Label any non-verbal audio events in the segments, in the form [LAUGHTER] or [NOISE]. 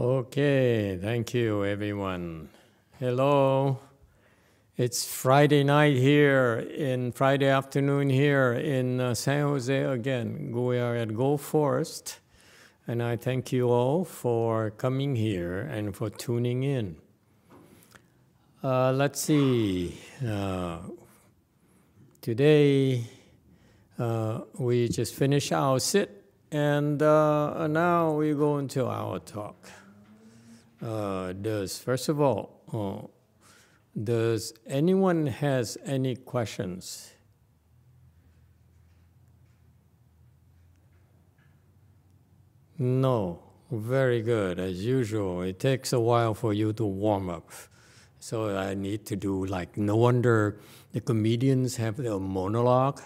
Okay, thank you, everyone. Hello. It's Friday night here, in Friday afternoon here in uh, San Jose again. We are at Go Forest, and I thank you all for coming here and for tuning in. Uh, let's see. Uh, today, uh, we just finished our sit, and uh, now we go into our talk. Uh, does first of all, uh, does anyone has any questions? No, very good. As usual, it takes a while for you to warm up. So I need to do like no wonder the comedians have their monologue,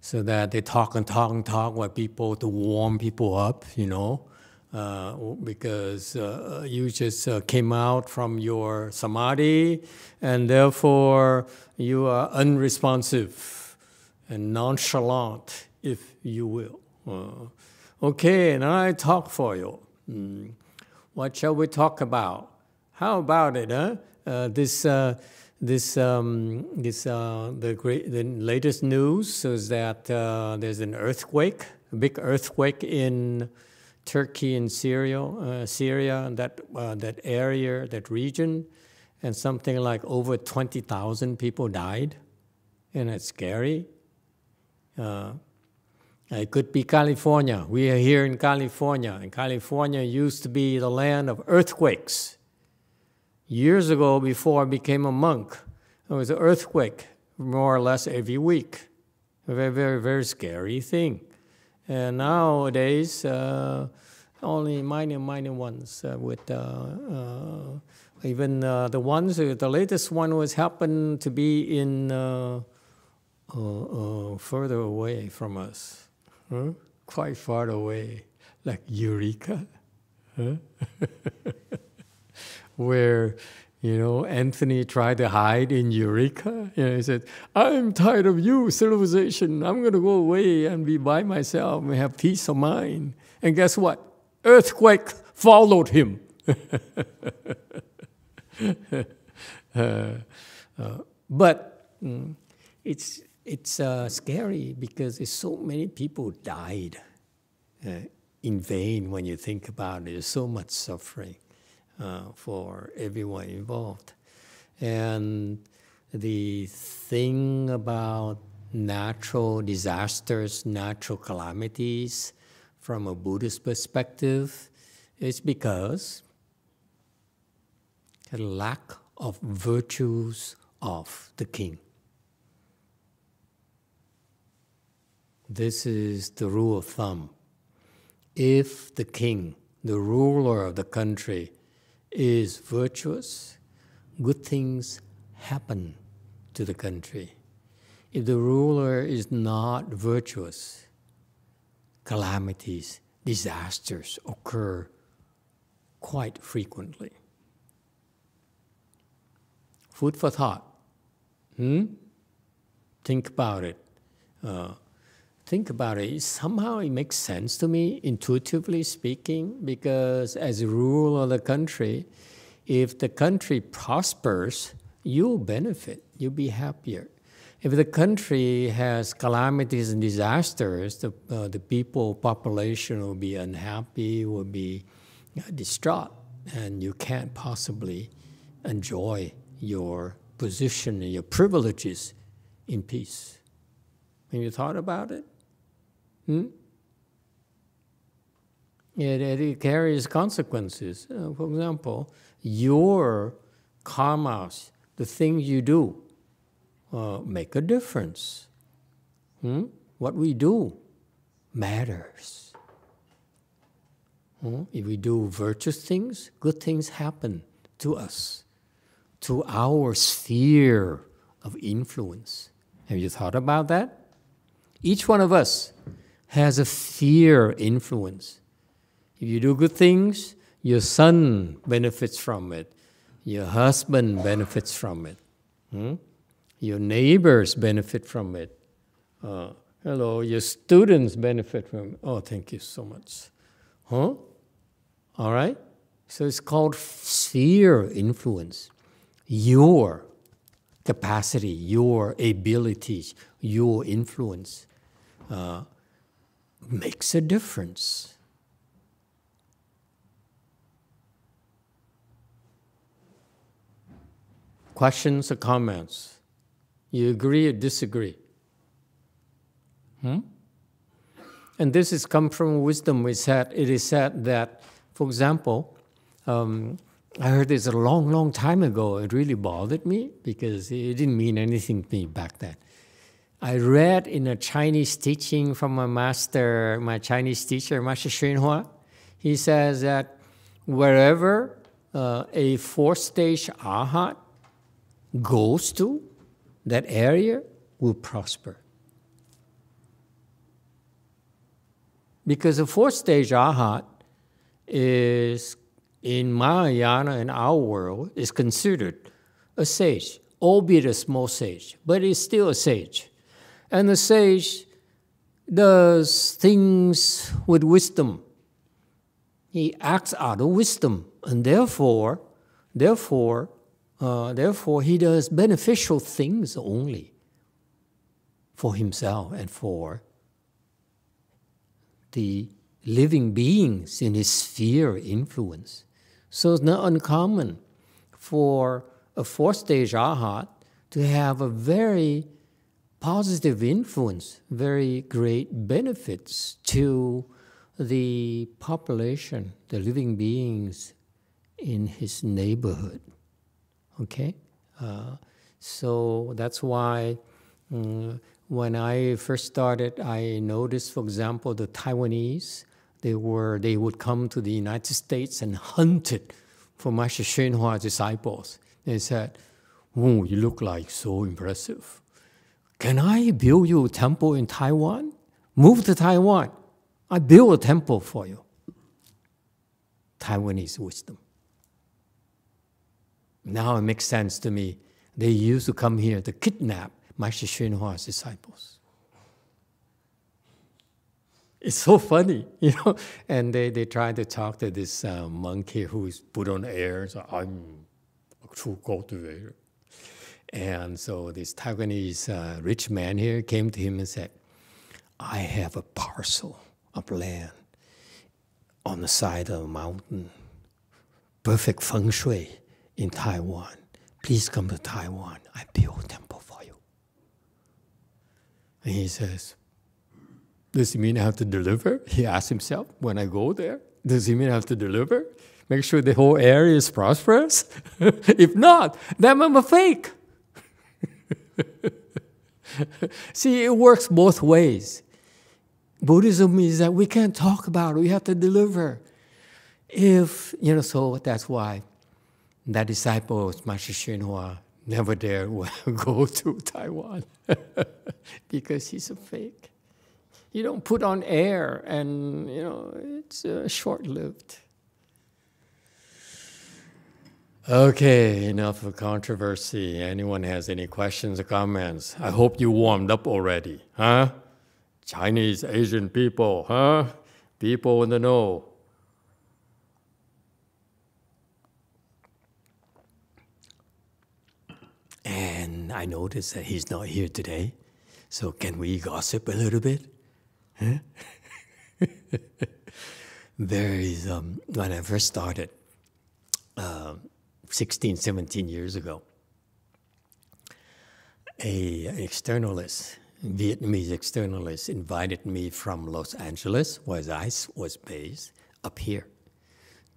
so that they talk and talk and talk with people to warm people up, you know. Uh, because uh, you just uh, came out from your samadhi and therefore you are unresponsive and nonchalant, if you will. Uh, okay, now I talk for you. Mm. What shall we talk about? How about it, huh? Uh, this uh, this um, this the great the latest news is that there's an earthquake, a big earthquake in Turkey and Syria, uh, Syria, that uh, that area, that region, and something like over twenty thousand people died, and it's scary. Uh, it could be California. We are here in California, and California used to be the land of earthquakes. Years ago, before I became a monk, there was an earthquake more or less every week. A very, very, very scary thing. And nowadays, uh, only minor, minor ones uh, with uh, even the ones, the latest one was happened to be in further away from us, huh? quite far away, like Eureka, huh? [LAUGHS] where you know, Anthony tried to hide in Eureka. You know, he said, I'm tired of you, civilization. I'm going to go away and be by myself and have peace of mind. And guess what? Earthquake followed him. uh, [LAUGHS] uh, but mm, it's, it's uh, scary because so many people died uh, in vain when you think about it. There's so much suffering uh, for everyone involved. And the thing about natural disasters, natural calamities, from a Buddhist perspective, is because a lack of virtues of the king. This is the rule of thumb. If the king, the ruler of the country, is virtuous, good things happen to the country. If the ruler is not virtuous, calamities, disasters occur quite frequently. Food for thought. Hmm? Think about it. Uh, think about it. Somehow it makes sense to me, intuitively speaking, because as a rule of the country, if the country prospers, you'll benefit, you'll be happier. If the country has calamities and disasters, the, uh, the people, population will be unhappy, will be uh, distraught, and you can't possibly enjoy your position and your privileges in peace. Have you thought about it? Hmm? It, it carries consequences. Uh, for example, your karmas, the things you do, uh, make a difference. Hmm? What we do matters. Hmm? If we do virtuous things, good things happen to us, to our sphere of influence. Have you thought about that? Each one of us has a sphere influence. If you do good things, your son benefits from it, your husband benefits from it, hmm? your neighbors benefit from it. Uh, hello, your students benefit from it. Oh, thank you so much. Huh? All right? So it's called sphere influence. Your capacity, your abilities, your influence uh, makes a difference. Questions or comments? You agree or disagree? Hmm? And this has come from wisdom. We said, it is said that, for example, um, I heard this a long, long time ago. It really bothered me because it didn't mean anything to me back then. I read in a Chinese teaching from my master, my Chinese teacher, Master Hua. He says that wherever uh, a four stage arhat goes to, that area will prosper. Because a four stage arhat is in Mahayana in our world is considered a sage, albeit a small sage, but it's still a sage. And the sage does things with wisdom. He acts out of wisdom, and therefore, therefore, uh, therefore, he does beneficial things only for himself and for the living beings in his sphere influence. So it's not uncommon for a fourth stage arhat to have a very positive influence, very great benefits to the population, the living beings in his neighborhood. Okay? Uh, so that's why um, when I first started, I noticed, for example, the Taiwanese they were they would come to the United States and hunted for Master Hsuan Hua disciples. They said, "Oh, you look like so impressive. Can I build you a temple in Taiwan? Move to Taiwan. I build a temple for you." Taiwanese wisdom. Now it makes sense to me. They used to come here to kidnap Master Hsuan Hua's disciples it's so funny, [LAUGHS] you know. And they, they try to talk to this uh, monkey who's put on air. So I'm a true cultivator. And so this Taiwanese uh, rich man here came to him and said, I have a parcel of land on the side of a mountain, perfect feng shui in Taiwan. Please come to Taiwan. I build a temple for you. And he says, does it mean I have to deliver? He asked himself when I go there. Does it mean I have to deliver? Make sure the whole area is prosperous? [LAUGHS] if not, then I'm a fake. [LAUGHS] See, it works both ways. Buddhism is that we can't talk about it, we have to deliver. If, you know, so that's why that disciple, Master Hsuan Hua, never dare [LAUGHS] go to Taiwan [LAUGHS] because he's a fake you don't put on air and you know it's uh, short-lived okay enough of controversy. Anyone has any questions or comments? I hope you warmed up already huh? Chinese asian people huh? People in the know. And i noticed that he's not here today so can we gossip a little bit? There [LAUGHS] is, um, when I first started, uh, 16, 17 years ago, a externalist, Vietnamese externalist, invited me from Los Angeles, where I was based, up here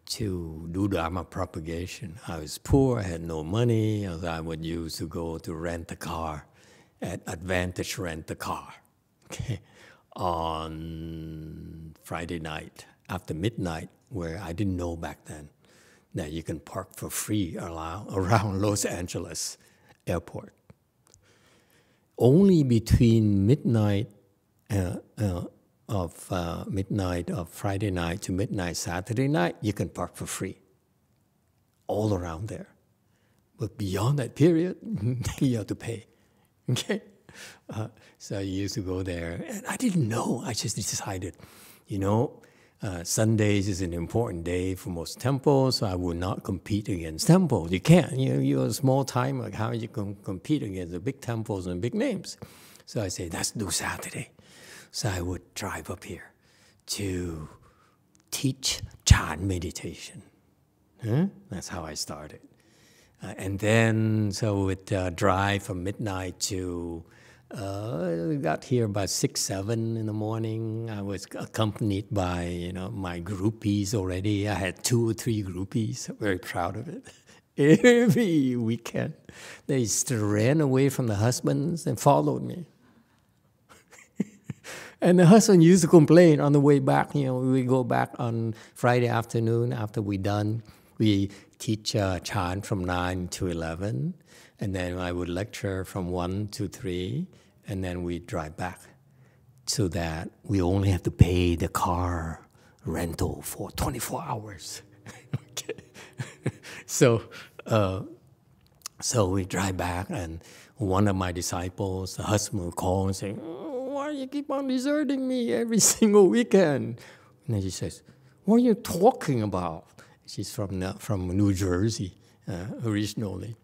to do Dharma propagation. I was poor, I had no money, as I would use to go to rent a car at Advantage Rent a Car. Okay on Friday night after midnight, where I didn't know back then that you can park for free [LAUGHS] around Los Angeles airport. Only between midnight uh, uh, of uh, midnight of Friday night to midnight Saturday night, you can park for free. All around there. But beyond that period, [LAUGHS] you have to pay. Okay? Uh, so I used to go there, and I didn't know. I just decided, you know, uh, Sundays is an important day for most temples, so I would not compete against temples. You can't. You, you're a small time. Like how you can compete against the big temples and big names? So I say, let's do Saturday. So I would drive up here to teach Chan meditation. Huh? That's how I started. Uh, and then, so would uh, drive from midnight to uh, we got here about six, seven in the morning. I was accompanied by, you know, my groupies already. I had two or three groupies. Very proud of it. [LAUGHS] Every weekend, they ran away from the husbands and followed me. [LAUGHS] and the husband used to complain on the way back. You know, we go back on Friday afternoon after we done. We teach uh, chant from nine to eleven, and then I would lecture from one to three and then we drive back so that we only have to pay the car rental for 24 hours. [LAUGHS] [LAUGHS] so, uh, so we drive back, and one of my disciples, the husband, will call and oh, "Why you keep on deserting me every [LAUGHS] single weekend?" And then she says, "What are you talking about?" She's from from New Jersey uh, originally.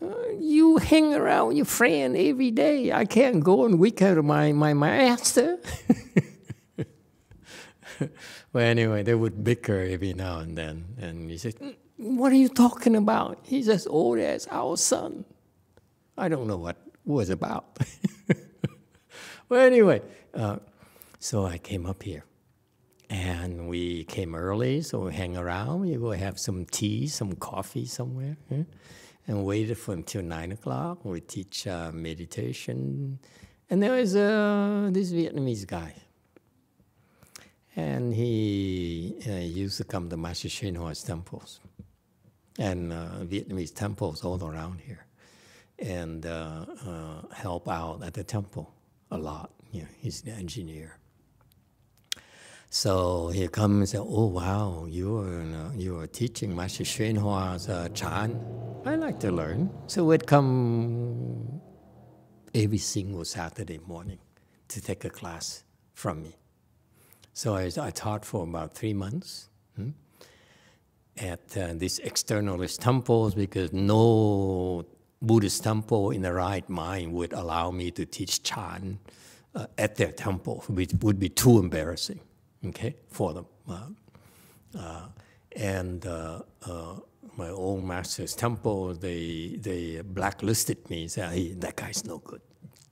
Uh, you hang around your friend every day. I can't go on weekend with my, my master. [LAUGHS] well, anyway, they would bicker every now and then. And he said, mm, What are you talking about? He's as old as our son. I don't know what it was about. [LAUGHS] well, anyway, uh, so I came up here. And we came early, so we hang around. You go have some tea, some coffee somewhere. And waited for until nine o'clock. We teach uh, meditation, and there was uh, this Vietnamese guy, and he uh, used to come to Master Hua's temples and uh, Vietnamese temples all around here, and uh, uh, help out at the temple a lot. You know, he's an engineer. So he comes and said, "Oh wow, you are you are teaching Master Hsuan Hua's uh, Chan. I like to learn." So we'd come every single Saturday morning to take a class from me. So I, I taught for about three months hmm, at uh, these externalist temples because no Buddhist temple in the right mind would allow me to teach Chan uh, at their temple, which would be too embarrassing okay, for them. Uh, uh, and uh, my old master's temple, they they blacklisted me. Said, hey, that guy's no good.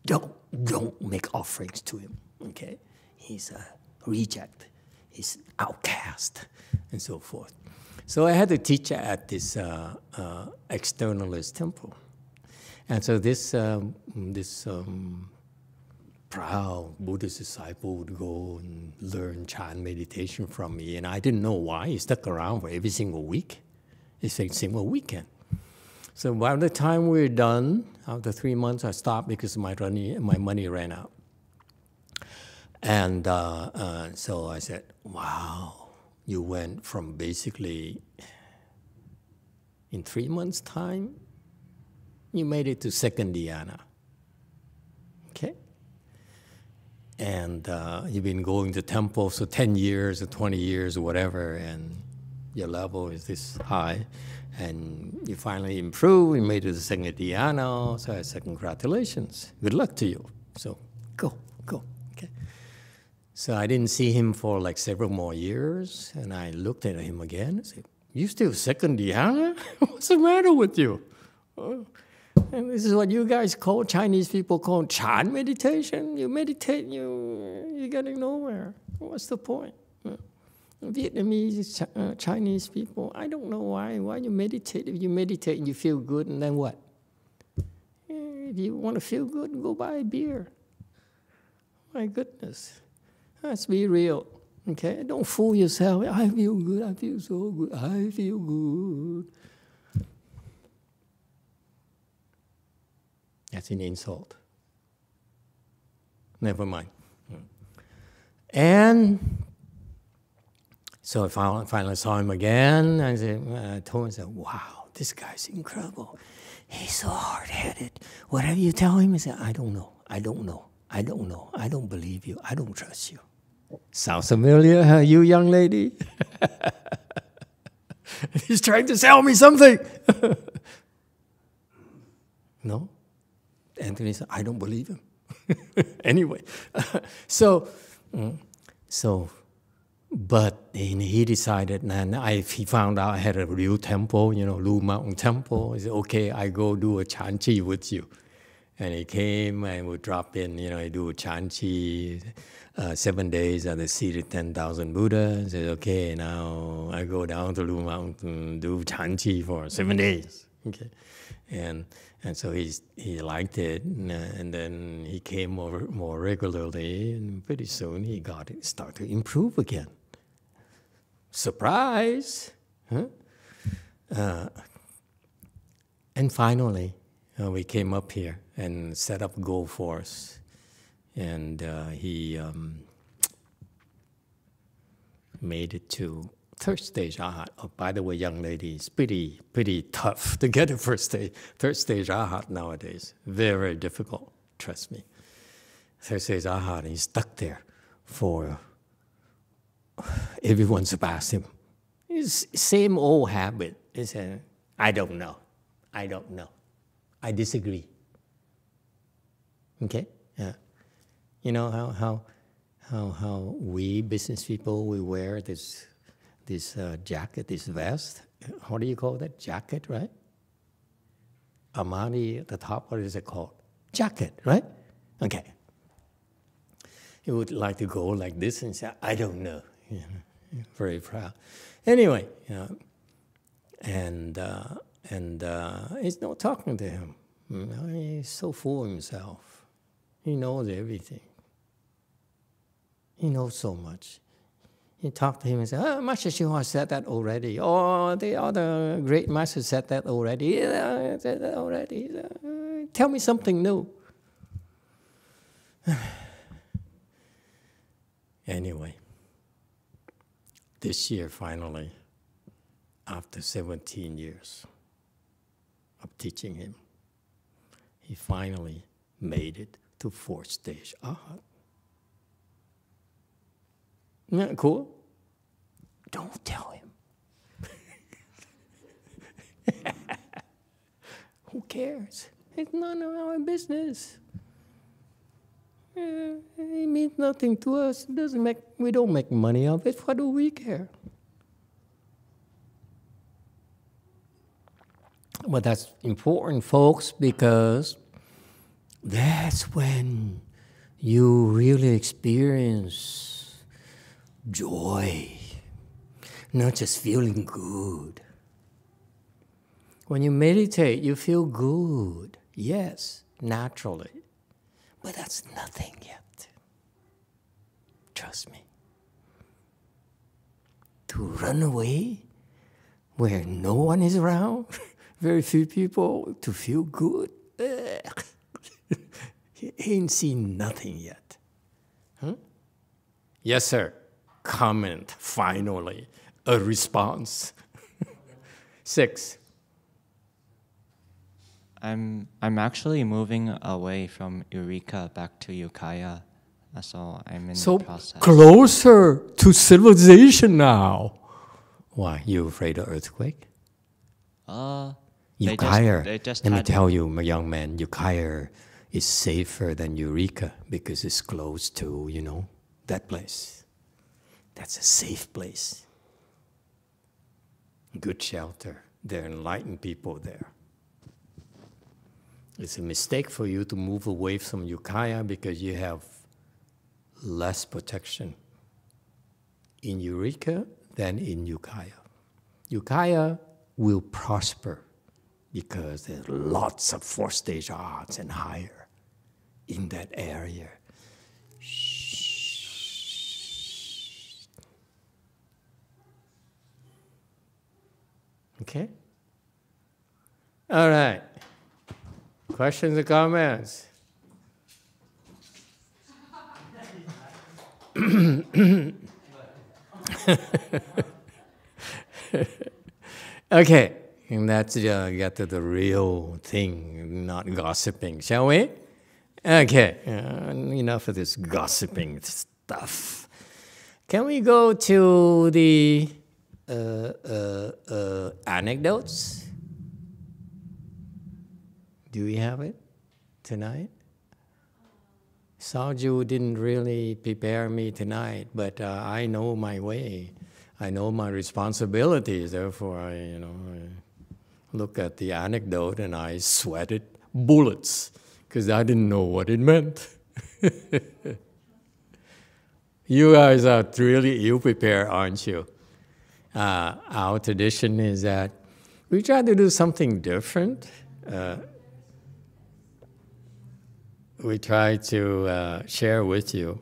Don't don't make offerings to him. Okay, he's a reject. He's outcast, and so forth. So I had to teach at this uh, uh, externalist temple, and so this um, this um, proud Buddhist disciple would go and learn Chan meditation from me, and I didn't know why. He stuck around for every single week, every single weekend. So by the time we were done, after three months, I stopped because my money, my money ran out. And uh, uh, so I said, wow, you went from basically in three months' time, you made it to second dhyana. Okay? And uh, you've been going to temple for 10 years or 20 years or whatever, and your level is this high, and you finally improve, you made it to second dhyana, so I said, congratulations, good luck to you. So go, go, okay. So I didn't see him for like several more years, and I looked at him again and said, you still second dhyana? [LAUGHS] What's the matter with you? Oh. And this is what you guys call Chinese people call Chan meditation. You meditate, you you're getting nowhere. What's the point? Vietnamese, uh, Chinese people, I don't know why. Why you meditate? If you meditate and you feel good, and then what? If you want to feel good, go buy a beer. My goodness, let's be real. Okay, don't fool yourself. I feel good. I feel so good. I feel good. That's an insult. Never mind. And so I finally saw him again. I, said, I told him, I said, wow, this guy's incredible. He's so hard headed. Whatever you tell him, he said, I don't know. I don't know. I don't know. I don't believe you. I don't trust you. Sounds familiar, huh, you young lady? [LAUGHS] He's trying to sell me something. [LAUGHS] no? Anthony said, I don't believe him. [LAUGHS] anyway, [LAUGHS] so, mm, so, but he decided, and I, he found out I had a real temple, you know, Lu Mountain Temple. He said, okay, I go do a chanchi with you. And he came and would drop in, you know, I do a chanchi, uh, seven days at the seated 10,000 Buddha. Said, okay, now I go down to Lu Mountain, do chanchi for seven days. Okay. And, and so he, he liked it. And, uh, and then he came over more regularly. And pretty soon he got it, start to improve again. Surprise! Huh? Uh, and finally, uh, we came up here and set up Go Force. And uh, he um, made it to third stage Arhat. Oh, by the way, young lady, it's pretty, pretty tough [LAUGHS] to get a first stage, third stage Arhat nowadays. Very, very difficult, trust me. Third stage Arhat, he's stuck there for, [SIGHS] everyone surpassed him. It's same old habit. It's a, I don't know. I don't know. I disagree. Okay? Yeah. You know how, how, how, how we business people, we wear this, this uh, jacket, this vest. How do you call that? Jacket, right? Armani at the top, what is it called? Jacket, right? Okay. He would like to go like this and say, I don't know. [LAUGHS] Very proud. Anyway, you know, and uh, and uh, it's not talking to him. You know, he's so full of himself. He knows everything. He knows so much. You talk to him and say, oh, Master Hsuan said that already. Oh, the other great master said that already. Said that already. Uh, tell me something new. [SIGHS] anyway, this year finally, after 17 years of teaching him, he finally made it to fourth stage Arhat. That cool? Don't tell him. [LAUGHS] Who cares? It's none of our business. Uh, it means nothing to us. It doesn't make, we don't make money of it. What do we care? But that's important, folks, because that's when you really experience joy, not just feeling good. When you meditate, you feel good, yes, naturally, but that's nothing yet. Trust me. To run away where no one is around, [LAUGHS] very few people, to feel good. [LAUGHS] He ain't seen nothing yet. Huh? Yes, sir. Comment, finally. A response. [LAUGHS] Six. I'm I'm actually moving away from Eureka back to Ukiah. So I'm in so the process. closer to civilization now. Why, you afraid of earthquake? Uh, they just- Ukiah, they just let me tell you, my young man, Ukiah is safer than Eureka because it's close to, you know, that place. That's a safe place. Good shelter. There are enlightened people there. It's a mistake for you to move away from Ukiah because you have less protection in Eureka than in Ukiah. Ukiah will prosper because there's lots of fourth stage arhats and higher in that area. Okay? All right. Questions or comments? [LAUGHS] Okay, and let's uh, get to the real thing, not gossiping, shall we? Okay, uh, enough of this gossiping stuff. Can we go to the Uh, uh, uh, anecdotes? Do we have it tonight? Sauju didn't really prepare me tonight, but uh, I know my way. I know my responsibilities. Therefore, I, you know, I look at the anecdote and I sweated bullets because I didn't know what it meant. [LAUGHS] you guys are really ill prepared, aren't you? Uh, our tradition is that we try to do something different. Uh, we try to uh, share with you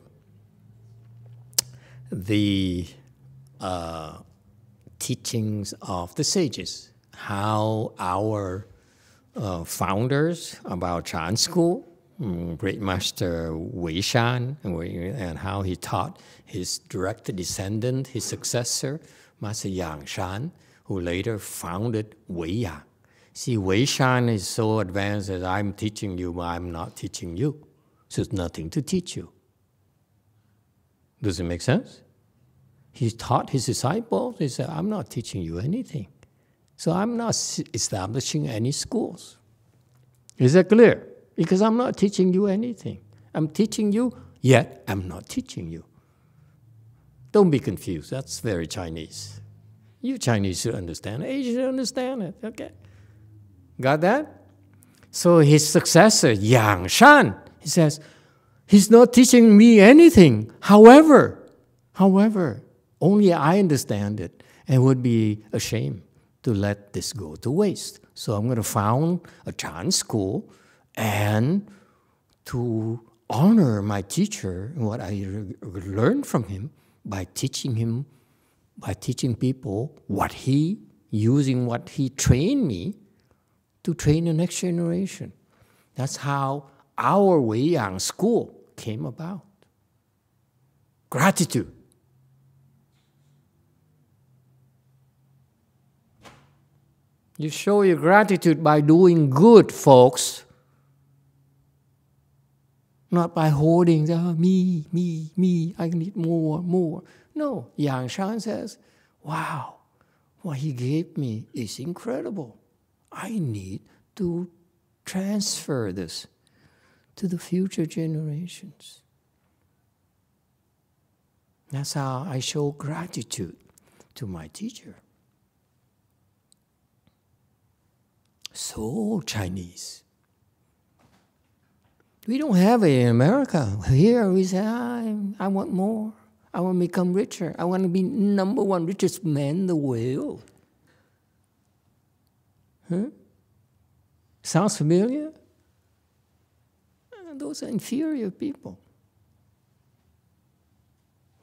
the uh, teachings of the sages, how our uh, founders about Chan School, um, Great Master Wei Shan, and how he taught his direct descendant, his successor, Master Yang Shan, who later founded Wei Yang. See, Wei Shan is so advanced that I'm teaching you, but I'm not teaching you. So there's nothing to teach you. Does it make sense? He taught his disciples, he said, I'm not teaching you anything. So I'm not establishing any schools. Is that clear? Because I'm not teaching you anything. I'm teaching you, yet I'm not teaching you. Don't be confused. That's very Chinese. You Chinese should understand. Asians should understand it. Okay. Got that? So his successor, Yang Shan, he says, he's not teaching me anything. However, however, only I understand it and would be a shame to let this go to waste. So I'm going to found a Chan school and to honor my teacher and what I learned from him by teaching him, by teaching people what he, using what he trained me to train the next generation. That's how our Wei Yang school came about. Gratitude. You show your gratitude by doing good, folks. Not by holding, oh, me, me, me, I need more, more. No, Yang Shan says, wow, what he gave me is incredible. I need to transfer this to the future generations. That's how I show gratitude to my teacher. So Chinese. We don't have it in America. Here we say, I, I want more. I want to become richer. I want to be number one richest man in the world. Huh? Sounds familiar? Uh, those are inferior people.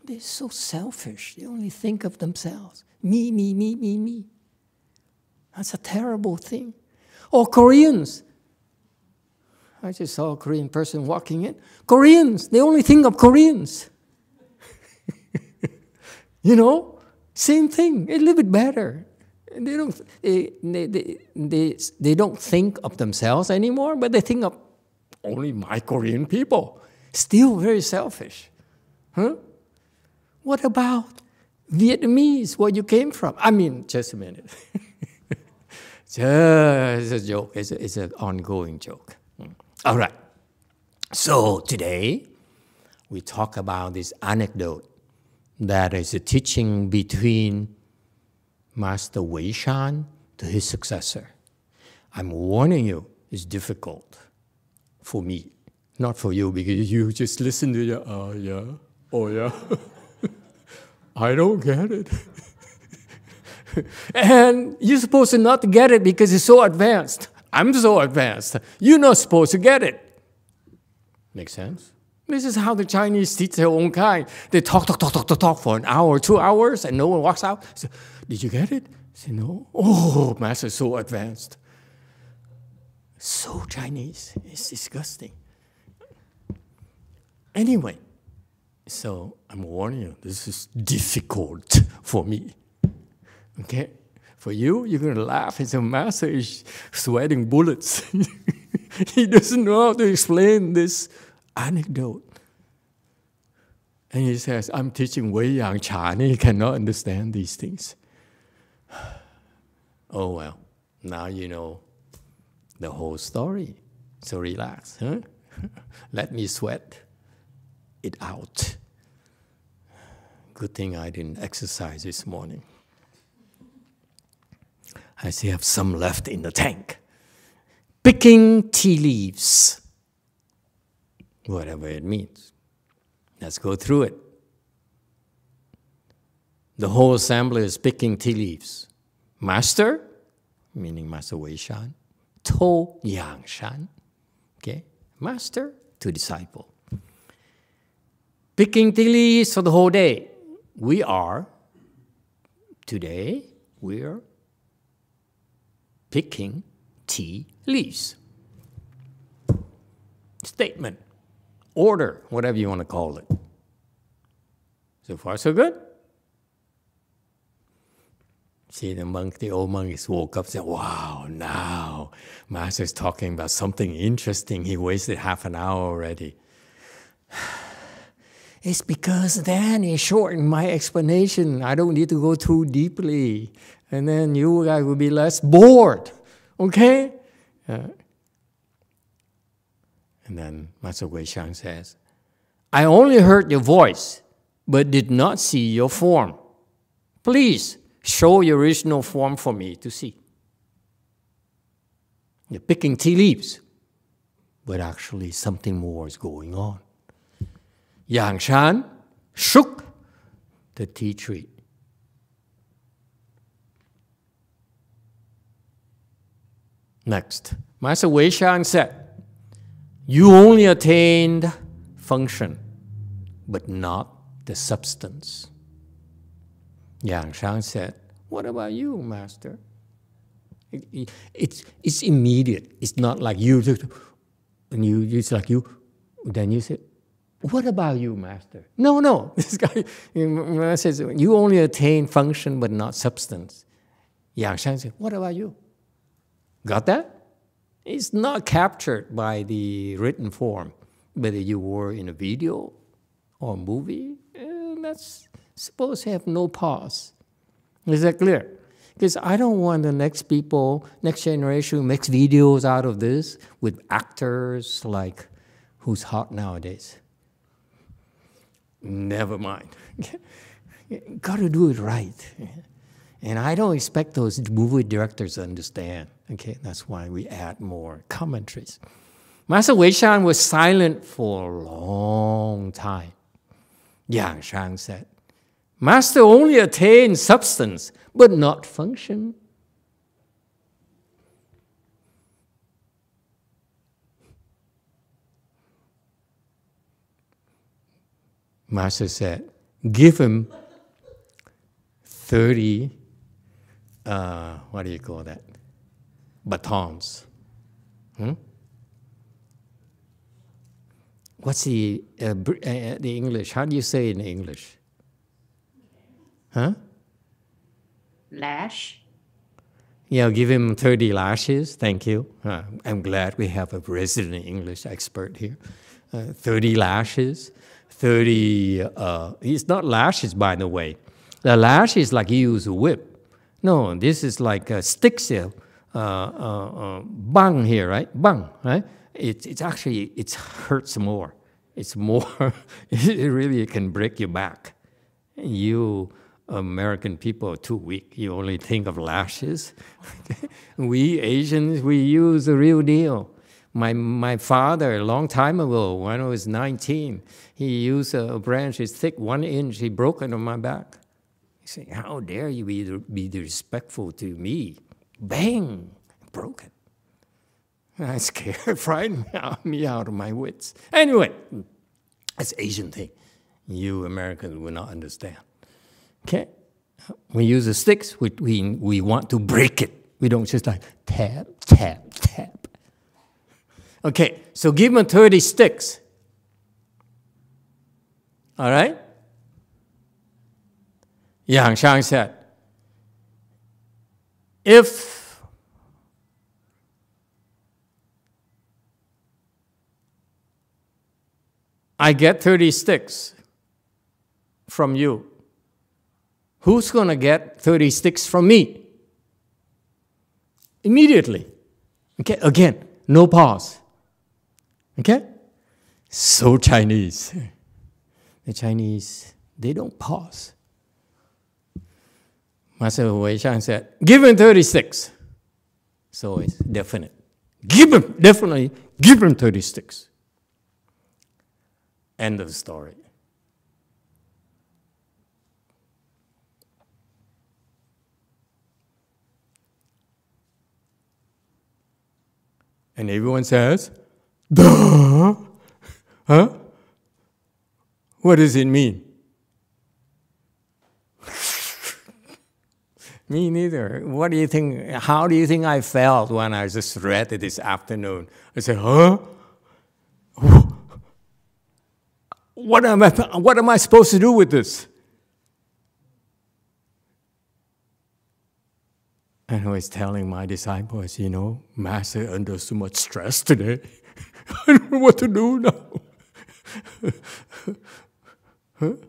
They're so selfish. They only think of themselves. Me, me, me, me, me. That's a terrible thing. Or Koreans. I just saw a Korean person walking in. Koreans, they only think of Koreans. [LAUGHS] you know, same thing, a little bit better. They don't, they, they, they, they, don't think of themselves anymore, but they think of only my Korean people. Still very selfish. Huh? What about Vietnamese, where you came from? I mean, just a minute. [LAUGHS] just a joke. It's, it's an ongoing joke. All right. So today, we talk about this anecdote that is a teaching between Master Wei Shan to his successor. I'm warning you, it's difficult for me, not for you, because you just listen to the, uh, oh yeah, oh [LAUGHS] yeah. I don't get it. [LAUGHS] and you're supposed to not get it because it's so advanced. I'm so advanced. You're not supposed to get it. Make sense? This is how the Chinese teach their own kind. They talk, talk, talk, talk, talk, talk for an hour, two hours, and no one walks out. So, Did you get it? I say, no. Oh, master, so advanced. So Chinese. It's disgusting. Anyway, so I'm warning you, this is difficult for me. Okay? For you, you're going to laugh. It's a master is sweating bullets. [LAUGHS] he doesn't know how to explain this anecdote. And he says, I'm teaching Wei Yang Chan, he cannot understand these things. [SIGHS] oh well, now you know the whole story. So relax, huh? [LAUGHS] Let me sweat it out. Good thing I didn't exercise this morning. I still have some left in the tank. Picking tea leaves, whatever it means. Let's go through it. The whole assembly is picking tea leaves. Master, meaning Master Wei Shan, To Yang Shan, okay? Master to disciple. Picking tea leaves for the whole day. We are, today, we are picking tea leaves. Statement, order, whatever you want to call it. So far, so good. See, the monk, the old monks woke up and said, Wow, now Master's talking about something interesting. He wasted half an hour already. [SIGHS] [SIGHS] It's because then it shortened my explanation. I don't need to go too deeply. And then you guys will be less bored. Okay? Uh, and then Master Wei Shan says, I only heard your voice, but did not see your form. Please show your original form for me to see. You're picking tea leaves, but actually something more is going on. Yang Shan shook the tea tree. Next, Master Wei Shan said, You only attained function, but not the substance. Yang Shan said, What about you, Master? It, it, it's, it's immediate. It's not like you, and you, it's like you, then you say, What about you, Master? No, no. [LAUGHS] This guy says, You only attain function, but not substance. Yang Shan said, What about you? Got that? It's not captured by the written form, whether you were in a video or a movie. Eh, that's supposed to have no pause. Is that clear? Because I don't want the next people, next generation who makes videos out of this with actors like who's hot nowadays. Never mind. [LAUGHS] Got to do it right. And I don't expect those movie directors to understand. Okay, that's why we add more commentaries. Master Wei Shan was silent for a long time. Yang Shan said, Master only attained substance, but not function. Master said, Give him 30, uh, what do you call that? Batons. Hmm? What's the, uh, uh, the English? How do you say in English? Huh? Lash. Yeah, give him 30 lashes. Thank you. Uh, I'm glad we have a resident English expert here. Uh, 30 lashes. 30, uh, it's not lashes, by the way. The lash is like you use a whip. No, this is like a stick here, uh, uh, uh, bang here, right? Bang, right? It's, it's actually, it hurts more. It's more, [LAUGHS] it really can break your back. You American people are too weak. You only think of lashes. [LAUGHS] we Asians, we use the real deal. My, my father, a long time ago, when I was 19, he used a branch, it's thick, one inch, he broke it on my back. He said, How dare you be, be disrespectful to me? Bang! Broke it. [LAUGHS] I scared, [LAUGHS] frightened me out of my wits. Anyway, that's Asian thing. You Americans will not understand. Okay? We use the sticks, we, we, we want to break it. We don't just like tap, tap, tap. Okay, so give him 30 sticks. All right? Yang Shan said, if I get 30 sticks, from you? Who's going to get 30 sticks from me? Immediately. Okay, again, no pause. Okay? So Chinese. [LAUGHS] The Chinese, they don't pause. Master Wei Shan said, Give him 36. So it's definite. Give him, definitely, give him 36. End of story. And everyone says, Duh! Huh? What does it mean? [LAUGHS] Me neither. What do you think? How do you think I felt when I just read it this afternoon? I said, huh? What am I, what am I supposed to do with this? And I was telling my disciples, you know, Master under so much stress today. [LAUGHS] [LAUGHS] I don't know what to do now. huh? [LAUGHS]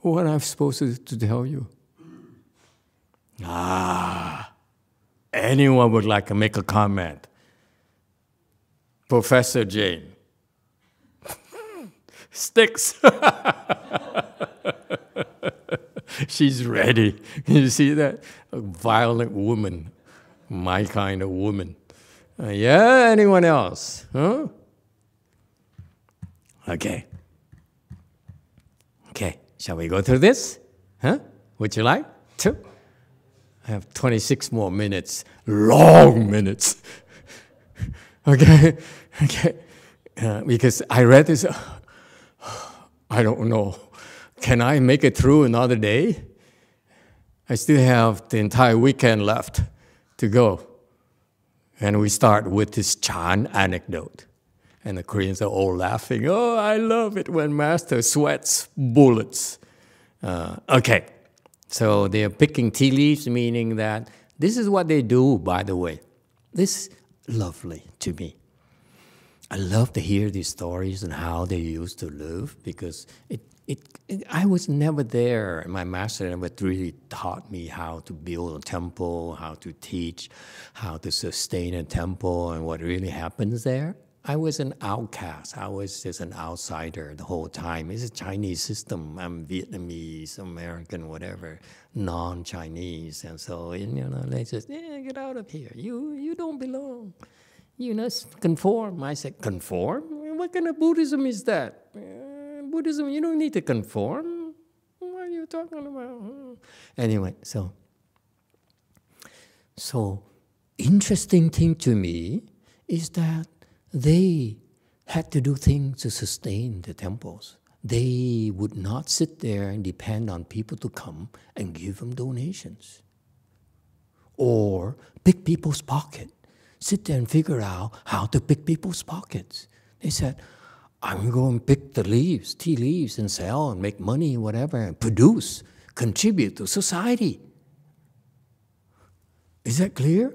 What am I supposed to, to tell you? Ah, anyone would like to make a comment? Professor Jane. [LAUGHS] Sticks. She's ready. You see that? A violent woman, my kind of woman. Uh, yeah, anyone else? Huh? Okay. Okay, shall we go through this? Huh? Would you like to? I have 26 more minutes, long minutes. [LAUGHS] okay, [LAUGHS] okay, uh, because I read this. [SIGHS] I don't know. Can I make it through another day? I still have the entire weekend left to go. And we start with this Chan anecdote. And the Koreans are all laughing. Oh, I love it when Master sweats bullets. Uh, okay, so they're picking tea leaves, meaning that this is what they do, by the way. This lovely to me. I love to hear these stories and how they used to live because it, it, it, I was never there. My master never really taught me how to build a temple, how to teach, how to sustain a temple, and what really happens there. I was an outcast. I was just an outsider the whole time. It's a Chinese system. I'm Vietnamese, American, whatever, non-Chinese, and so you know they just yeah, get out of here. You you don't belong. You must conform. I said conform. What kind of Buddhism is that? Uh, Buddhism, you don't need to conform. What are you talking about? Anyway, so so interesting thing to me is that they had to do things to sustain the temples. They would not sit there and depend on people to come and give them donations or pick people's pocket. Sit there and figure out how to pick people's pockets. They said, I'm going to pick the leaves, tea leaves, and sell and make money, whatever, and produce, contribute to society. Is that clear?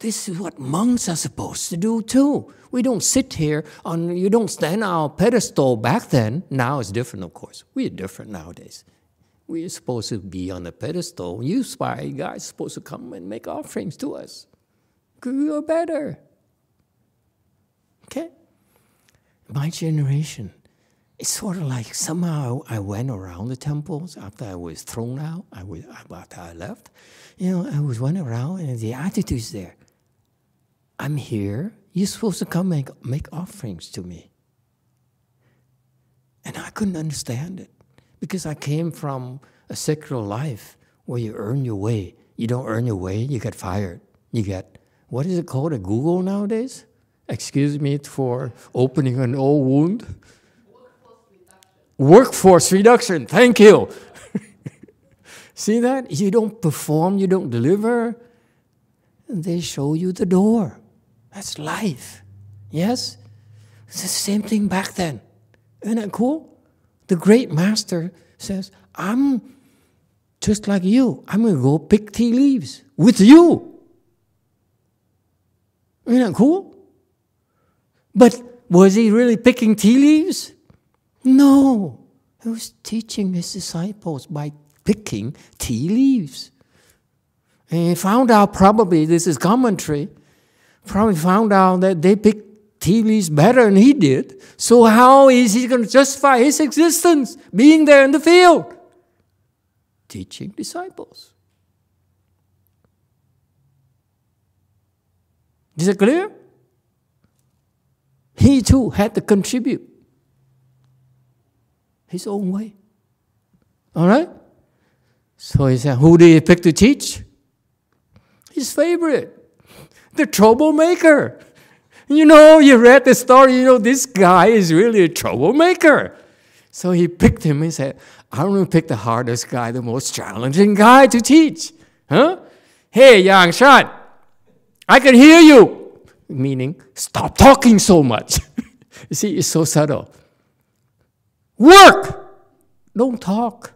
This is what monks are supposed to do too. We don't sit here on, you don't stand on our pedestal back then. Now it's different, of course. We're different nowadays. We're supposed to be on the pedestal. You spy guys supposed to come and make offerings to us. We are better. Okay? My generation, it's sort of like somehow I went around the temples after I was thrown out, I was, after I left. You know, I was went around and the attitude is there. I'm here. You're supposed to come make, make offerings to me. And I couldn't understand it because I came from a secular life where you earn your way. You don't earn your way, you get fired. You get, what is it called at Google nowadays? Excuse me for opening an old wound. Workforce reduction. Workforce reduction, thank you. [LAUGHS] See that? You don't perform, you don't deliver, they show you the door. That's life. Yes? It's the same thing back then. Isn't that cool? The great master says, I'm just like you. I'm going to go pick tea leaves with you. Isn't that cool? But was he really picking tea leaves? No. He was teaching his disciples by picking tea leaves. And he found out probably, this is commentary, probably found out that they picked leaves better than he did. So how is he going to justify his existence being there in the field? Teaching disciples. Is it clear? He too had to contribute his own way. All right? So he said, Who did he pick to teach? His favorite, the troublemaker. You know, you read the story, you know, this guy is really a troublemaker. So he picked him and said, I'm going to pick the hardest guy, the most challenging guy to teach. Huh? Hey, Yang Shan, I can hear you. Meaning, stop talking so much. [LAUGHS] you see, it's so subtle. Work! Don't talk.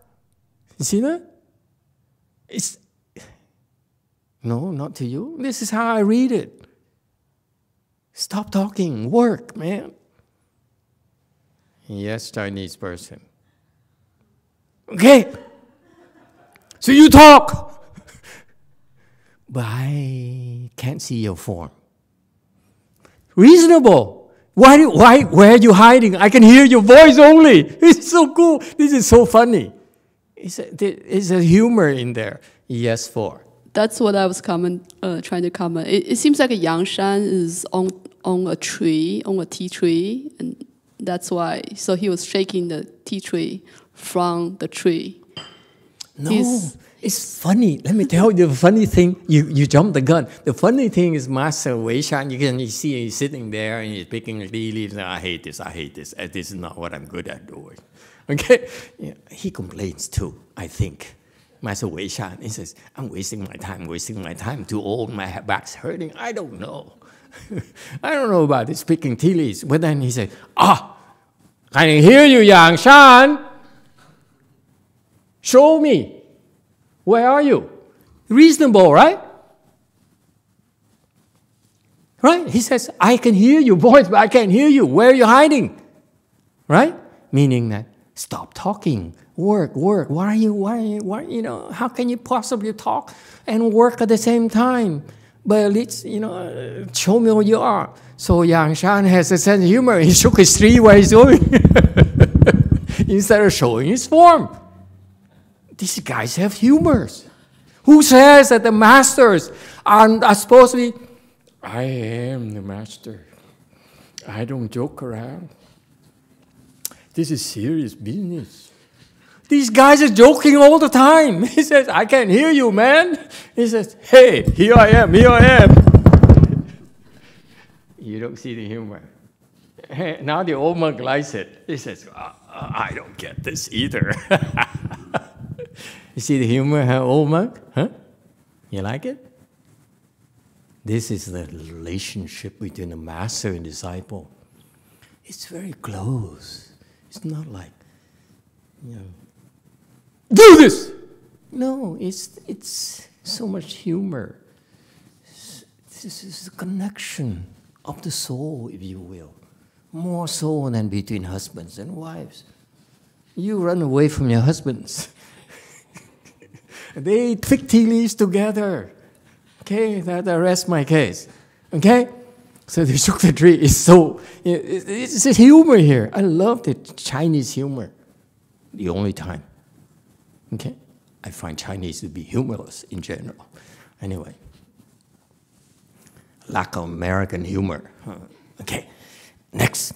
You see that? It's no, not to you. This is how I read it. Stop talking. Work, man. Yes, Chinese person. Okay. So you talk. but I can't see your form. Reasonable. Why, why, where are you hiding? I can hear your voice only. [LAUGHS] It's so cool. This is so funny. It's a, there's a humor in there. Yes, for. That's what I was comment, uh, trying to comment. It, it seems like a Yangshan is on on a tree, on a tea tree, and that's why. So he was shaking the tea tree from the tree. No, He's, it's funny. Let me tell you the funny thing. You you jumped the gun. The funny thing is Master Wei Shan. You can you see he's sitting there and he's picking the tea leaves. And I hate this. I hate this. This is not what I'm good at doing. [LAUGHS] Okay, yeah, he complains too. I think. Master Wei Shan, he says, I'm wasting my time, wasting my time, too old, my back's hurting. I don't know. [LAUGHS] I don't know about this speaking tea leaves. But then he said, Ah, I can hear you, Yang Shan. Show me. Where are you? Reasonable, right? Right? He says, I can hear you, voice, but I can't hear you. Where are you hiding? Right? Meaning that stop talking work, work. Why are you, why, you, why, you know, how can you possibly talk and work at the same time? But at least, you know, show me who you are. So Yang Shan has a sense of humor. [LAUGHS] He shook his tree while he's doing [LAUGHS] instead of showing his form. These guys have humors. Who says that the masters are, are supposed to be, I am the master. I don't joke around. This is serious business. These guys are joking all the time. [LAUGHS] He says, I can't hear you, man. He says, Hey, here I am, here I am. [LAUGHS] you don't see the humor. [LAUGHS] Now the old monk likes it. He says, uh, I don't get this either. you see the humor, huh, old monk? Huh? You like it? This is the relationship between the master and disciple. It's very close. It's not like, you know, do this. No, it's, it's so much humor. This is the connection of the soul, if you will. More so than between husbands and wives. You run away from your husbands. [LAUGHS] they pick tea leaves together. Okay, that, that rests my case. Okay? So they shook the [LAUGHS] tree. It's so, it's a humor here. I love the Chinese humor. The only time. Okay? I find Chinese to be humorless in general. Anyway, lack of American humor. Okay, next.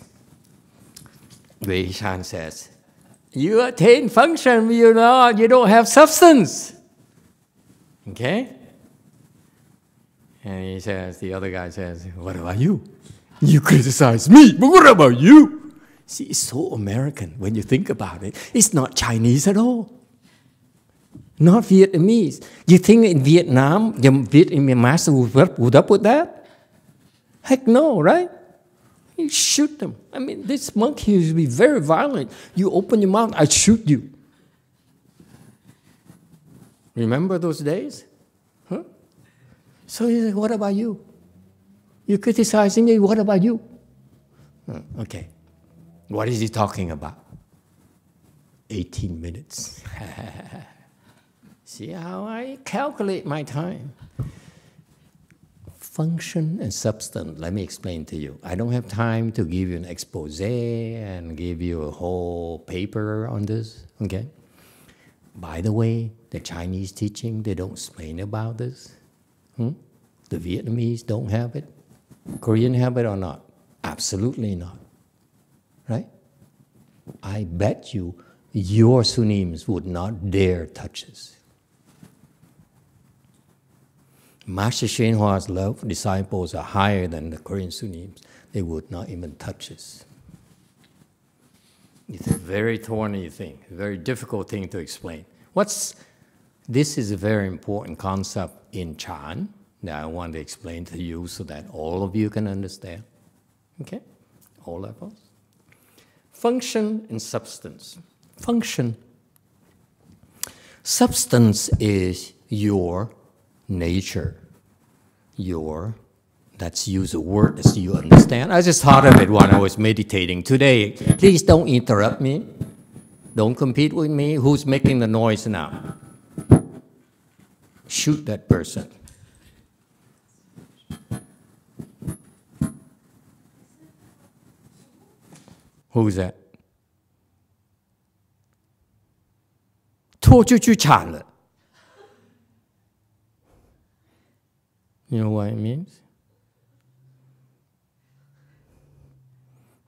Wei Shan says, You attain function, you know, you don't have substance. Okay? And he says, the other guy says, What about you? You criticize me, but what about you? See, it's so American when you think about it. It's not Chinese at all not Vietnamese. You think in Vietnam, the Vietnamese master would put up with that? Heck no, right? You shoot them. I mean, this monkey used to be very violent. You open your mouth, I shoot you. Remember those days? Huh? So he said, What about you? You're criticizing me, what about you? okay. What is he talking about? 18 minutes. [LAUGHS] See how I calculate my time? Function and substance. Let me explain to you. I don't have time to give you an expose and give you a whole paper on this, okay? By the way, the Chinese teaching, they don't explain about this. Hmm? The Vietnamese don't have it. Korean have it or not? Absolutely not. Right? I bet you your Sunims would not dare touch this. Master Hsuan Hua's love disciples are higher than the Korean Sunims. They would not even touch us. It's a very thorny thing, a very difficult thing to explain. What's this is a very important concept in Chan that I want to explain to you so that all of you can understand. Okay? All levels. Function and substance. Function. Substance is your nature, your, let's use a word as you understand. I just thought of it when I was meditating today. Please don't interrupt me. Don't compete with me. Who's making the noise now? Shoot that person. Who's that? 拖就去铲了。 You know what it means?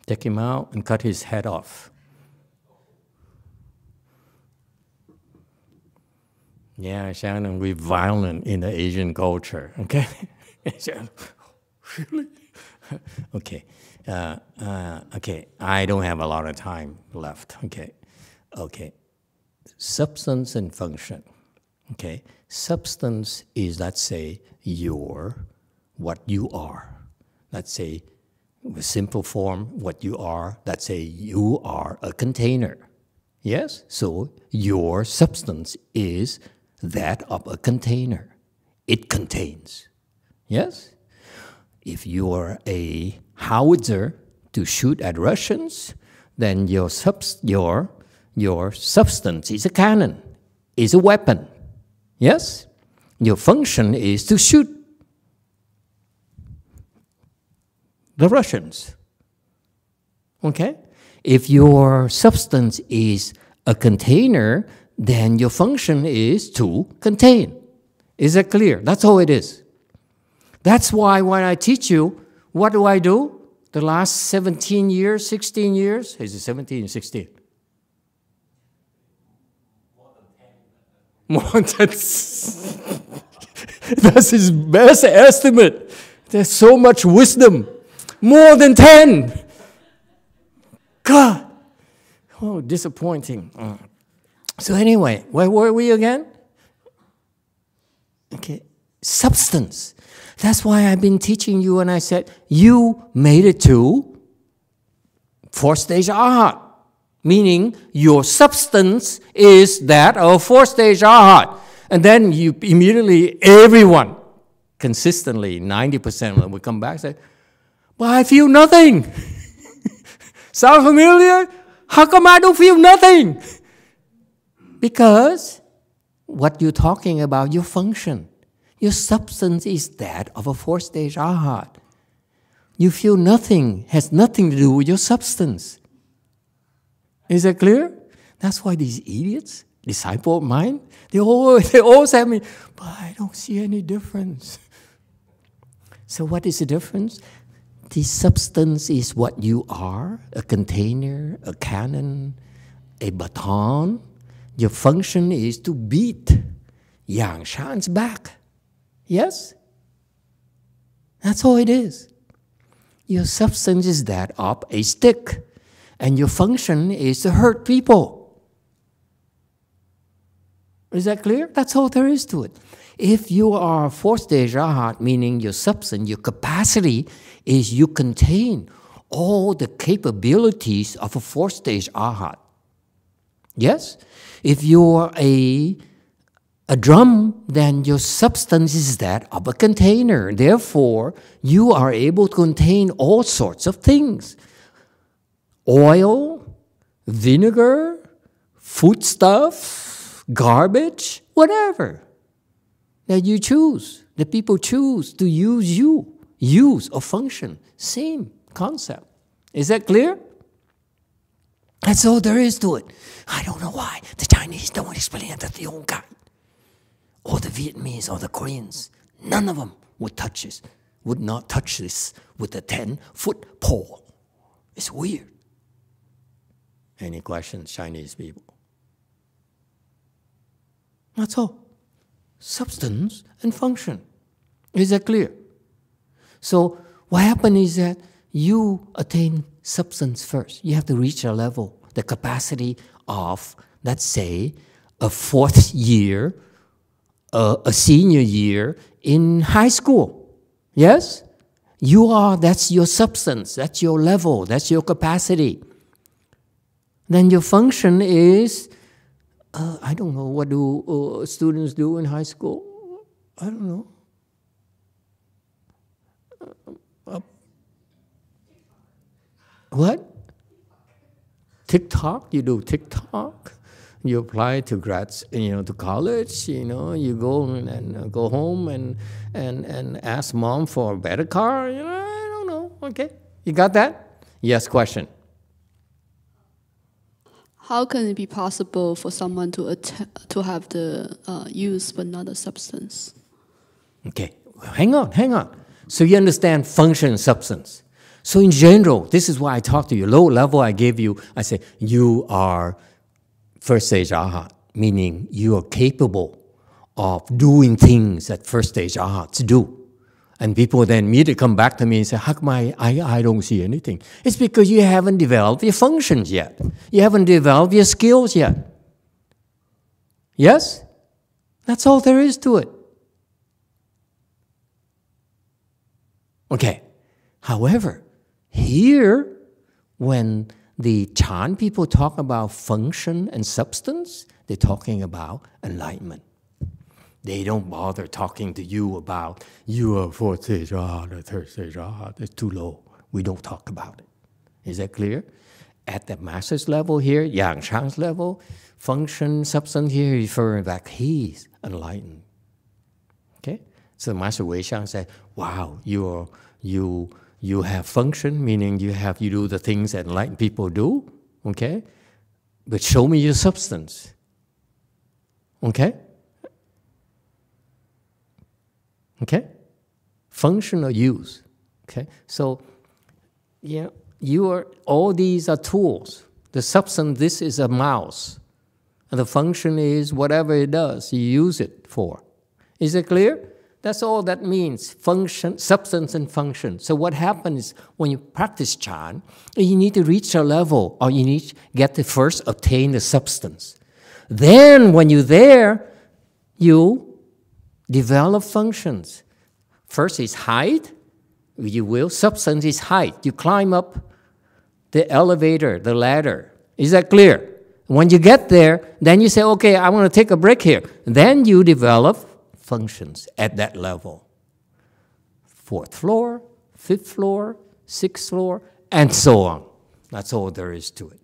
Take him out and cut his head off. Yeah, Shannon, we're violent in the Asian culture, okay? [LAUGHS] really? [LAUGHS] okay. Uh, uh, okay, I don't have a lot of time left, okay? Okay. Substance and function, okay? Substance is, let's say, your, what you are. Let's say, with simple form, what you are, let's say you are a container. Yes? So your substance is that of a container. It contains. Yes? If you are a howitzer to shoot at Russians, then your, subs- your, your substance is a cannon, is a weapon. Yes? Your function is to shoot the Russians. Okay? If your substance is a container, then your function is to contain. Is that clear? That's all it is. That's why when I teach you, what do I do? The last 17 years, 16 years? Is it 17 or 16? More than That's his best estimate. There's so much wisdom. More than 10. God. Oh, disappointing. So, anyway, where were we again? Okay, substance. That's why I've been teaching you, and I said, you made it to four stage arhat, meaning your substance is that of four stage arhat. And then you immediately, everyone, consistently, 90% when we come back, and say, but I feel nothing. [LAUGHS] Sound familiar? How come I don't feel nothing? Because what you're talking about, your function, your substance is that of a four stage arhat. You feel nothing, has nothing to do with your substance. Is that clear? That's why these idiots, disciple of mine, they always, [LAUGHS] they always have me, but I don't see any difference. So, what is the difference? The substance is what you are a container, a cannon, a baton. Your function is to beat Yang Shan's back. Yes? That's all it is. Your substance is that of a stick, and your function is to hurt people. Is that clear? That's all there is to it. If you are stage arhat, meaning your substance, your capacity is you contain all the capabilities of a fourth stage arhat. Yes? If you're a a drum, then your substance is that of a container. Therefore, you are able to contain all sorts of things oil, vinegar, foodstuff, garbage, whatever that you choose. The people choose to use you, use or function. Same concept. Is that clear? That's all there is to it. I don't know why the Chinese don't explain it to the old guy. Or the Vietnamese or the Koreans. None of them would touch this, would not touch this with a 10 foot pole. It's weird. Any questions, Chinese people? That's all. Substance and function. Is that clear? So, what happens is that you attain substance first. You have to reach a level, the capacity of, let's say, a fourth year, a senior year in high school. Yes? You are, that's your substance, that's your level, that's your capacity. Then your function is, uh, I don't know, what do uh, students do in high school? I don't know. Uh, what? TikTok? You do TikTok? You apply to grads, you know, to college. You know, you go and, and uh, go home and and and ask mom for a better car. You know, I don't know. Okay, you got that? Yes. Question. How can it be possible for someone to att- to have the uh, use but not the substance? Okay, hang on, hang on. So you understand function and substance. So in general, this is why I talk to you. Low level, I gave you, I say, you are first stage arhat, meaning you are capable of doing things that first stage arhats do. And people then immediately come back to me and say, How come I, I, I don't see anything? It's because you haven't developed your functions yet. You haven't developed your skills yet. Yes? That's all there is to it. Okay. However, here, when the Chan people talk about function and substance, they're talking about enlightenment. They don't bother talking to you about you are fourth stage arhat, the third stage arhat. It's too low. We don't talk about it. Is that clear? At the master's level here, Yang Shan's level, function, substance here, referring back, he's enlightened. Okay? So Master Wei Shan said, Wow, you you you have function, meaning you have you do the things that enlightened people do. Okay? But show me your substance. Okay? Okay? Function or use. Okay? So yeah, you are all these are tools. The substance, this is a mouse. And the function is whatever it does, you use it for. Is it clear? That's all that means function, substance, and function. So, what happens when you practice Chan, you need to reach a level, or you need to get to first obtain the substance. Then, when you're there, you develop functions. First is height, you will. Substance is height. You climb up the elevator, the ladder. Is that clear? When you get there, then you say, okay, I want to take a break here. Then you develop functions at that level. Fourth floor, fifth floor, sixth floor, and so on. That's all there is to it.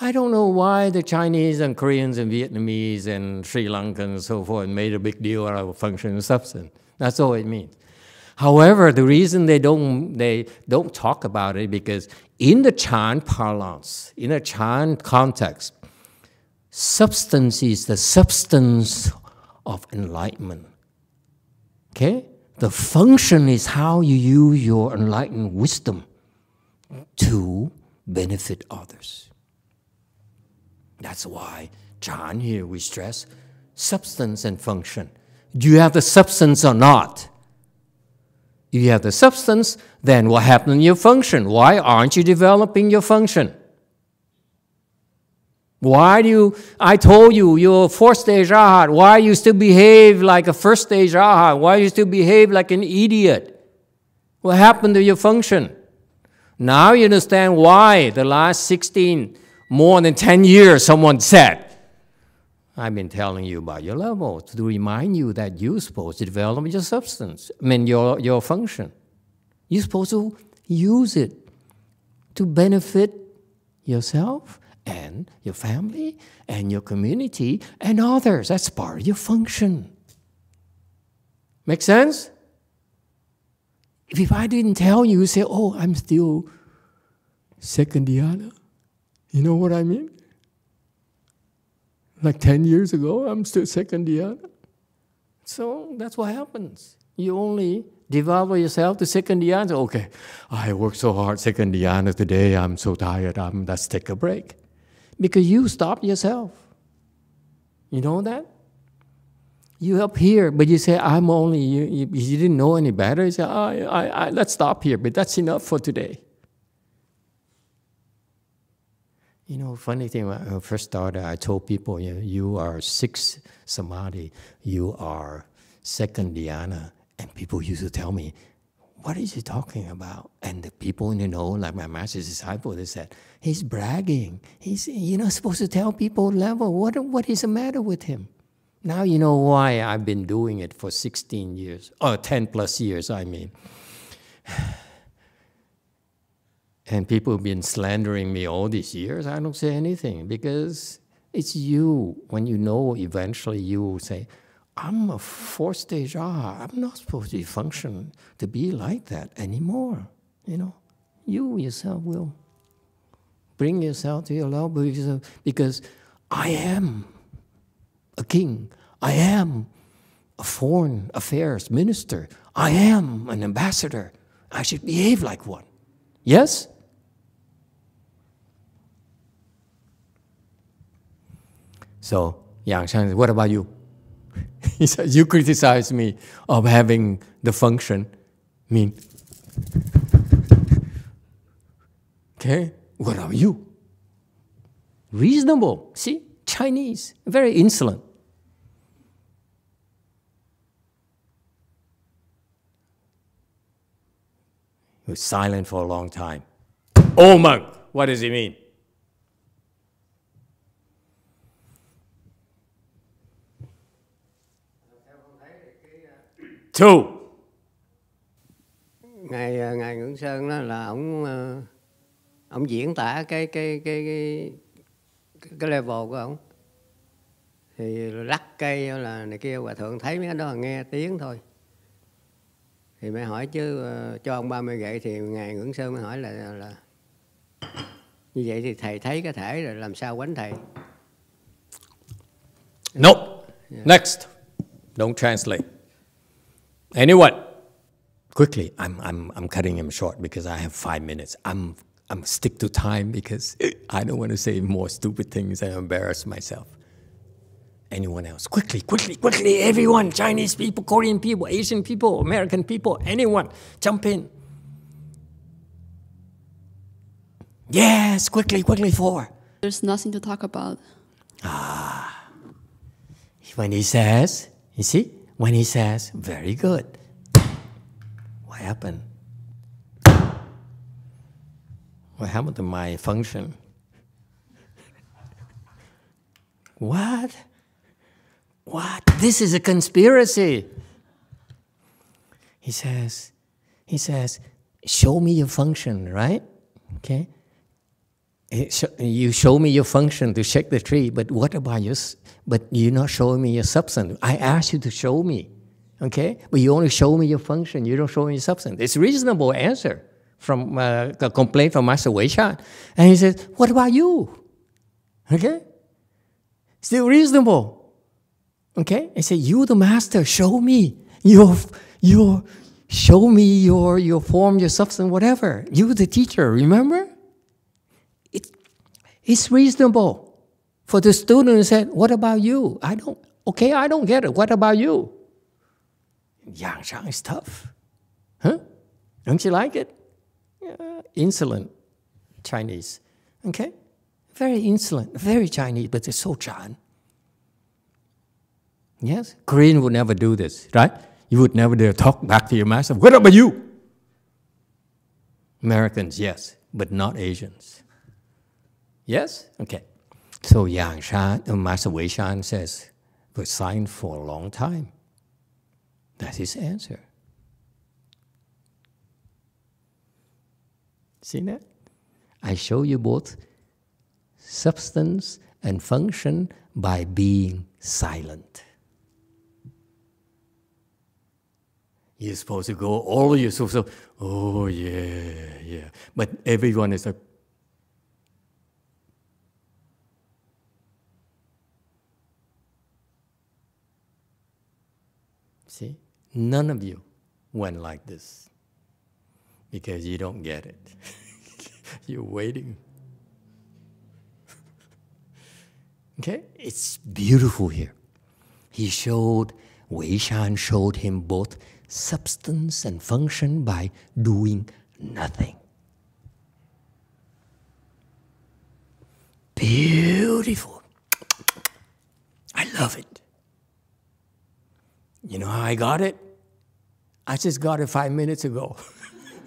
I don't know why the Chinese and Koreans and Vietnamese and Sri Lankans and so forth made a big deal out of function and substance. That's all it means. However, the reason they don't, they don't talk about it because in the Chan parlance, in a Chan context, substance is the substance of enlightenment. Okay? The function is how you use your enlightened wisdom to benefit others. That's why Chan here we stress substance and function. Do you have the substance or not? If you have the substance, then what happened in your function? Why aren't you developing your function? Why do you, I told you, you're fourth stage arhat. Why you still behave like a first stage arhat? Why you still behave like an idiot? What happened to your function? Now you understand why the last 16, more than 10 years, someone said, I've been telling you about your level to remind you that you're supposed to develop your substance, I mean, your, your function. You're supposed to use it to benefit yourself and your family and your community and others. That's part of your function. Make sense? If I didn't tell you, you say, oh, I'm still second dhyana. You know what I mean? Like 10 years ago, I'm still second dhyana. So that's what happens. You only develop yourself to second dhyana. Okay, I worked so hard, second dhyana today, I'm so tired, I'm, let's take a break. Because you stop yourself. You know that? You up here, but you say, I'm only, you, you, you didn't know any better. You say, I, I, let's stop here, but that's enough for today. You know, funny thing, when I first started, I told people, you, know, you are six samadhi, you are second dhyana. And people used to tell me, what is he talking about? And the people the know, like my master's disciple, they said, he's bragging. He's, you're not supposed to tell people level. What, what is the matter with him? Now you know why I've been doing it for 16 years, or 10 plus years, I mean. And people have been slandering me all these years. I don't say anything because it's you. When you know, eventually you will say, I'm a fourth stage ah. I'm not supposed to function to be like that anymore. You know, you yourself will bring yourself to your level because, because I am a king. I am a foreign affairs minister. I am an ambassador. I should behave like one. Yes? So Yang Shan, what about you? [LAUGHS] he says, you criticize me of having the function. Mean, okay, what about you? Reasonable. See, Chinese, very insolent. He was silent for a long time. Oh, monk, what does he mean? Two. ngài à, ngài Ngưỡng Sơn đó là ông ờ, ông diễn tả cái cái cái cái cái level của ông thì lắc cây là này kia hòa thượng thấy mấy cái đó là nghe tiếng thôi thì mới hỏi chứ ờ, cho ông ba mươi gậy thì ngài Ngưỡng Sơn mới hỏi là là như vậy thì thầy thấy cái thể rồi làm sao quánh thầy Nope. Next. Don't translate. Anyone? Quickly. I'm, I'm, I'm cutting him short because I have five minutes. I'm, I'm stick to time because I don't want to say more stupid things and embarrass myself. Anyone else? Quickly, quickly, quickly. Everyone. Chinese people, Korean people, Asian people, American people, anyone. Jump in. Yes, quickly, quickly, four. There's nothing to talk about. Ah. When he says, you see, when he says, very good, what happened? What happened to my function? What? What? This is a conspiracy. He says, he says, show me your function, right? Okay. Eh, sh- You show me your function to shake the tree, but what about your, but you're not showing me your substance. I asked you to show me, okay? But you only show me your function, you don't show me your substance. It's reasonable answer from uh, a complaint from Master Wei Shan. And he says, what about you? Okay? Still reasonable. Okay? I said, you the master, show me your, your, show me your, your form, your substance, whatever. You the teacher, remember? It, it's reasonable. For the student said, what about you? I don't, okay, I don't get it. What about you? Yang Shan is tough. Huh? Don't you like it? Insolent Chinese. Okay? Very insolent, very Chinese, but they're so Chan. Yes? Korean would never do this, right? You would never dare talk back to your master. What about you? Americans, yes, but not Asians. Yes? Okay. So Yang Shan, uh, Master Wei Shan says, was silent for a long time. That's his answer. See that? I show you both substance and function by being silent. You're supposed to go all your so so. Oh yeah, yeah. But everyone is like. See, none of you went like this because you don't get it. [LAUGHS] You're waiting. [LAUGHS] okay, it's beautiful here. He showed, Wei Shan showed him both substance and function by doing nothing. Beautiful. I love it. You know how I got it? I just got it five minutes ago.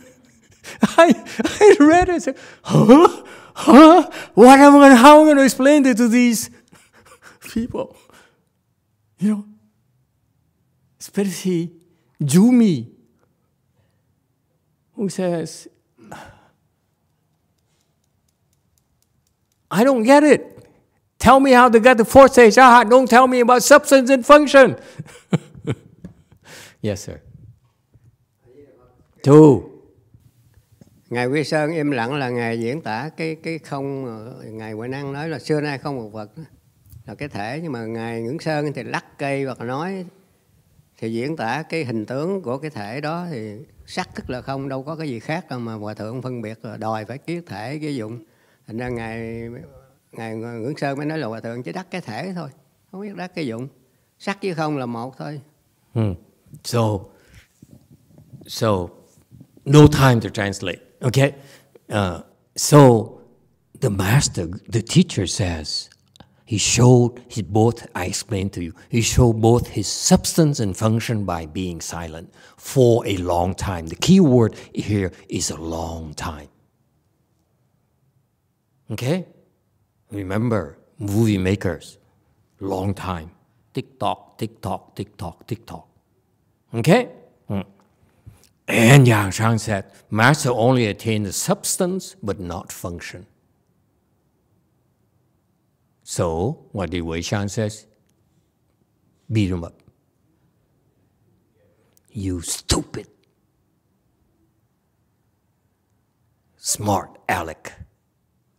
[LAUGHS] I, I read it. Said, huh? Huh? What am I gonna, how am I going to explain it to these people? You know, especially Jumi, who says, I don't get it. Tell me how to get the fourth stage aha. Don't tell me about substance and function. [LAUGHS] yes, sir. Two. Ngài Quy Sơn im lặng là Ngài diễn tả cái cái không Ngài Huệ Năng nói là xưa nay không một vật là cái thể nhưng mà Ngài Ngưỡng Sơn thì lắc cây hoặc nói thì diễn tả cái hình tướng của cái thể đó thì sắc tức là không đâu có cái gì khác đâu mà hòa thượng phân biệt là đòi phải kiết thể cái dụng. Thành ra ngài ngài ngưỡng sơn mới nói là hòa thượng chỉ đắc cái thể thôi không biết đắc cái dụng. Sắc với không là một thôi. Hmm. so. So no time to translate okay uh, so the master the teacher says He showed his both, I explained to you, he showed both his substance and function by being silent for a long time. The key word here is a long time. Okay? Remember, movie makers, long time. Tick tock, tick tock, tick tock, tick tock. Okay? Mm. And Yang Shan said, Master only attained the substance but not function. So, what did Wei Shan says? Beat him up. You stupid. Smart Alec.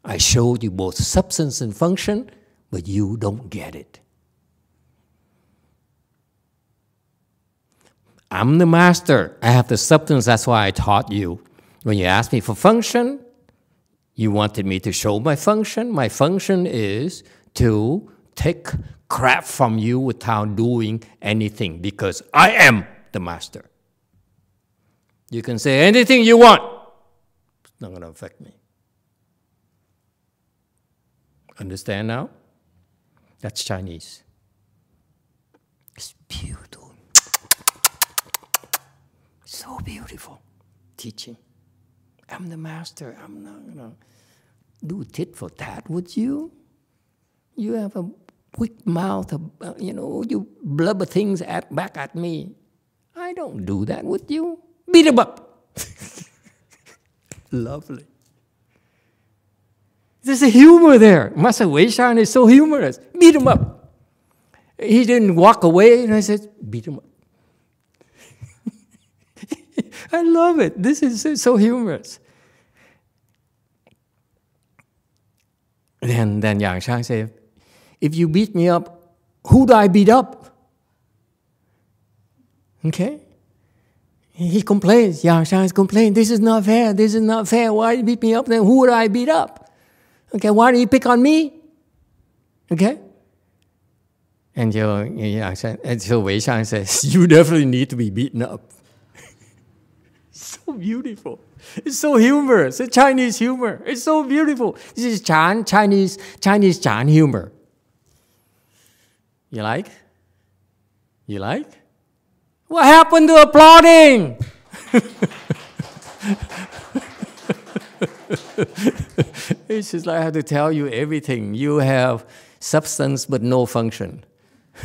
I showed you both substance and function, but you don't get it. I'm the master. I have the substance, that's why I taught you. When you asked me for function, you wanted me to show my function. My function is to take crap from you without doing anything because I am the master. You can say anything you want, it's not going to affect me. Understand now? That's Chinese. It's beautiful. So beautiful. Teaching. I'm the master. I'm not going to do tit for tat with you. You have a weak mouth, you know, you blubber things at, back at me. I don't do that with you. Beat him up. [LAUGHS] Lovely. There's a humor there. Master Wei Shan is so humorous. Beat him up. He didn't walk away, and I said, beat him up. [LAUGHS] I love it. This is so humorous. Then, then Yang Shan said, if you beat me up, who do I beat up? Okay? He complains. Yang Shan is complaining. This is not fair. This is not fair. Why do you beat me up? Then who would I beat up? Okay, why do you pick on me? Okay? And Yang Shan, and so Wei Shan says, [LAUGHS] You definitely need to be beaten up. So beautiful. It's so humorous. It's Chinese humor. It's so beautiful. This is Chan, Chinese, Chinese Chan humor. You like? You like? What happened to applauding? [LAUGHS] it's just like I have to tell you everything. You have substance but no function. [LAUGHS]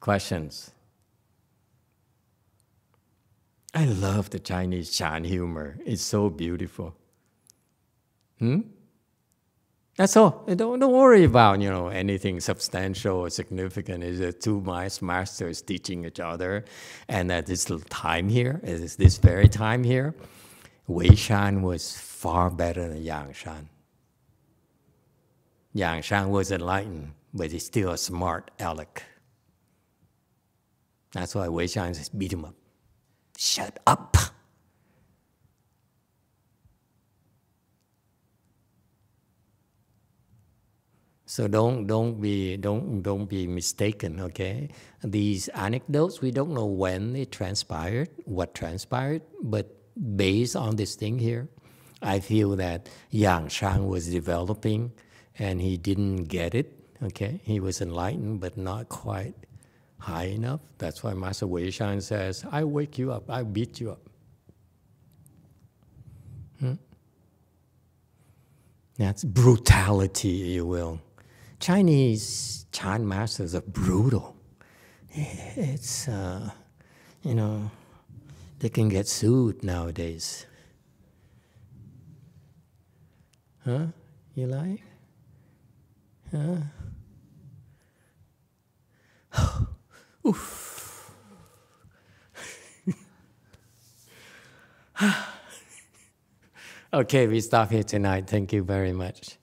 Questions? I love the Chinese Chan humor. It's so beautiful. Hmm? That's all. Don't, don't worry about you know anything substantial or significant. It's uh, two masters teaching each other, and at this time here, this very time here, Wei Shan was far better than Yang Shan. Yang Shan was enlightened, but he's still a smart aleck. That's why Wei Shan beat him up. Shut up. So don't don't be don't don't be mistaken, okay? These anecdotes we don't know when it transpired, what transpired, but based on this thing here, I feel that Yang Shan was developing and he didn't get it, okay? He was enlightened but not quite high enough. That's why Master Wei Shan says, I wake you up, I beat you up. Hmm? That's brutality, you will. Chinese Chan masters are brutal. It's, uh, you know, they can get sued nowadays. Huh? You like? Huh? [SIGHS] Oof. [LAUGHS] okay, we stop here tonight. Thank you very much.